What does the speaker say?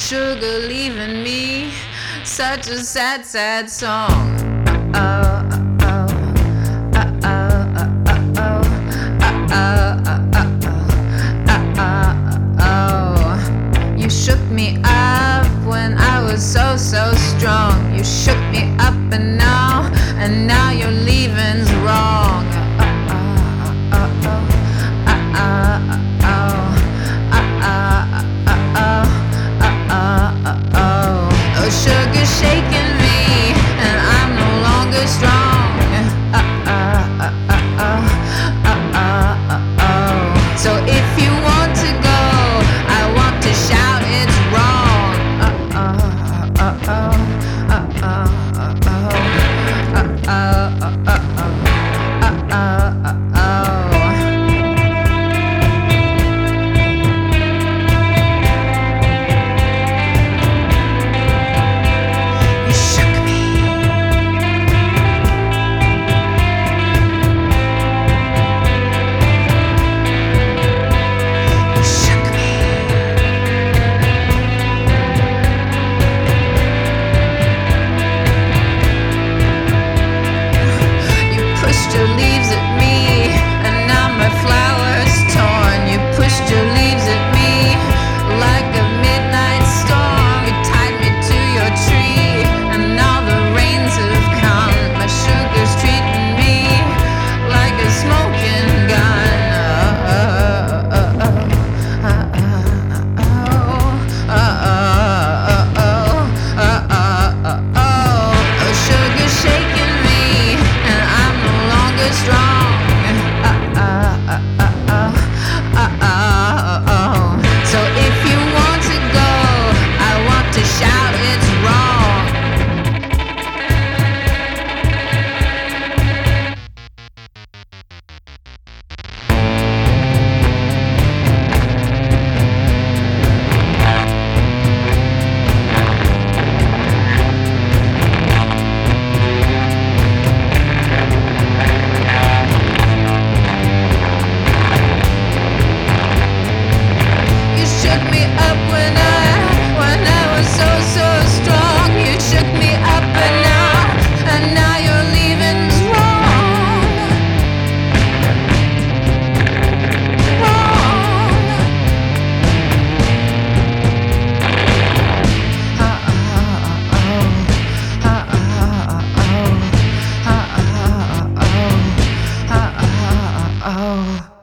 Sugar leaving me, such a sad, sad song. Uh oh. me up when I was so so strong. You shook me up and now and now uh, uh, uh, uh, uh. uh, uh. uh, uh. Oh.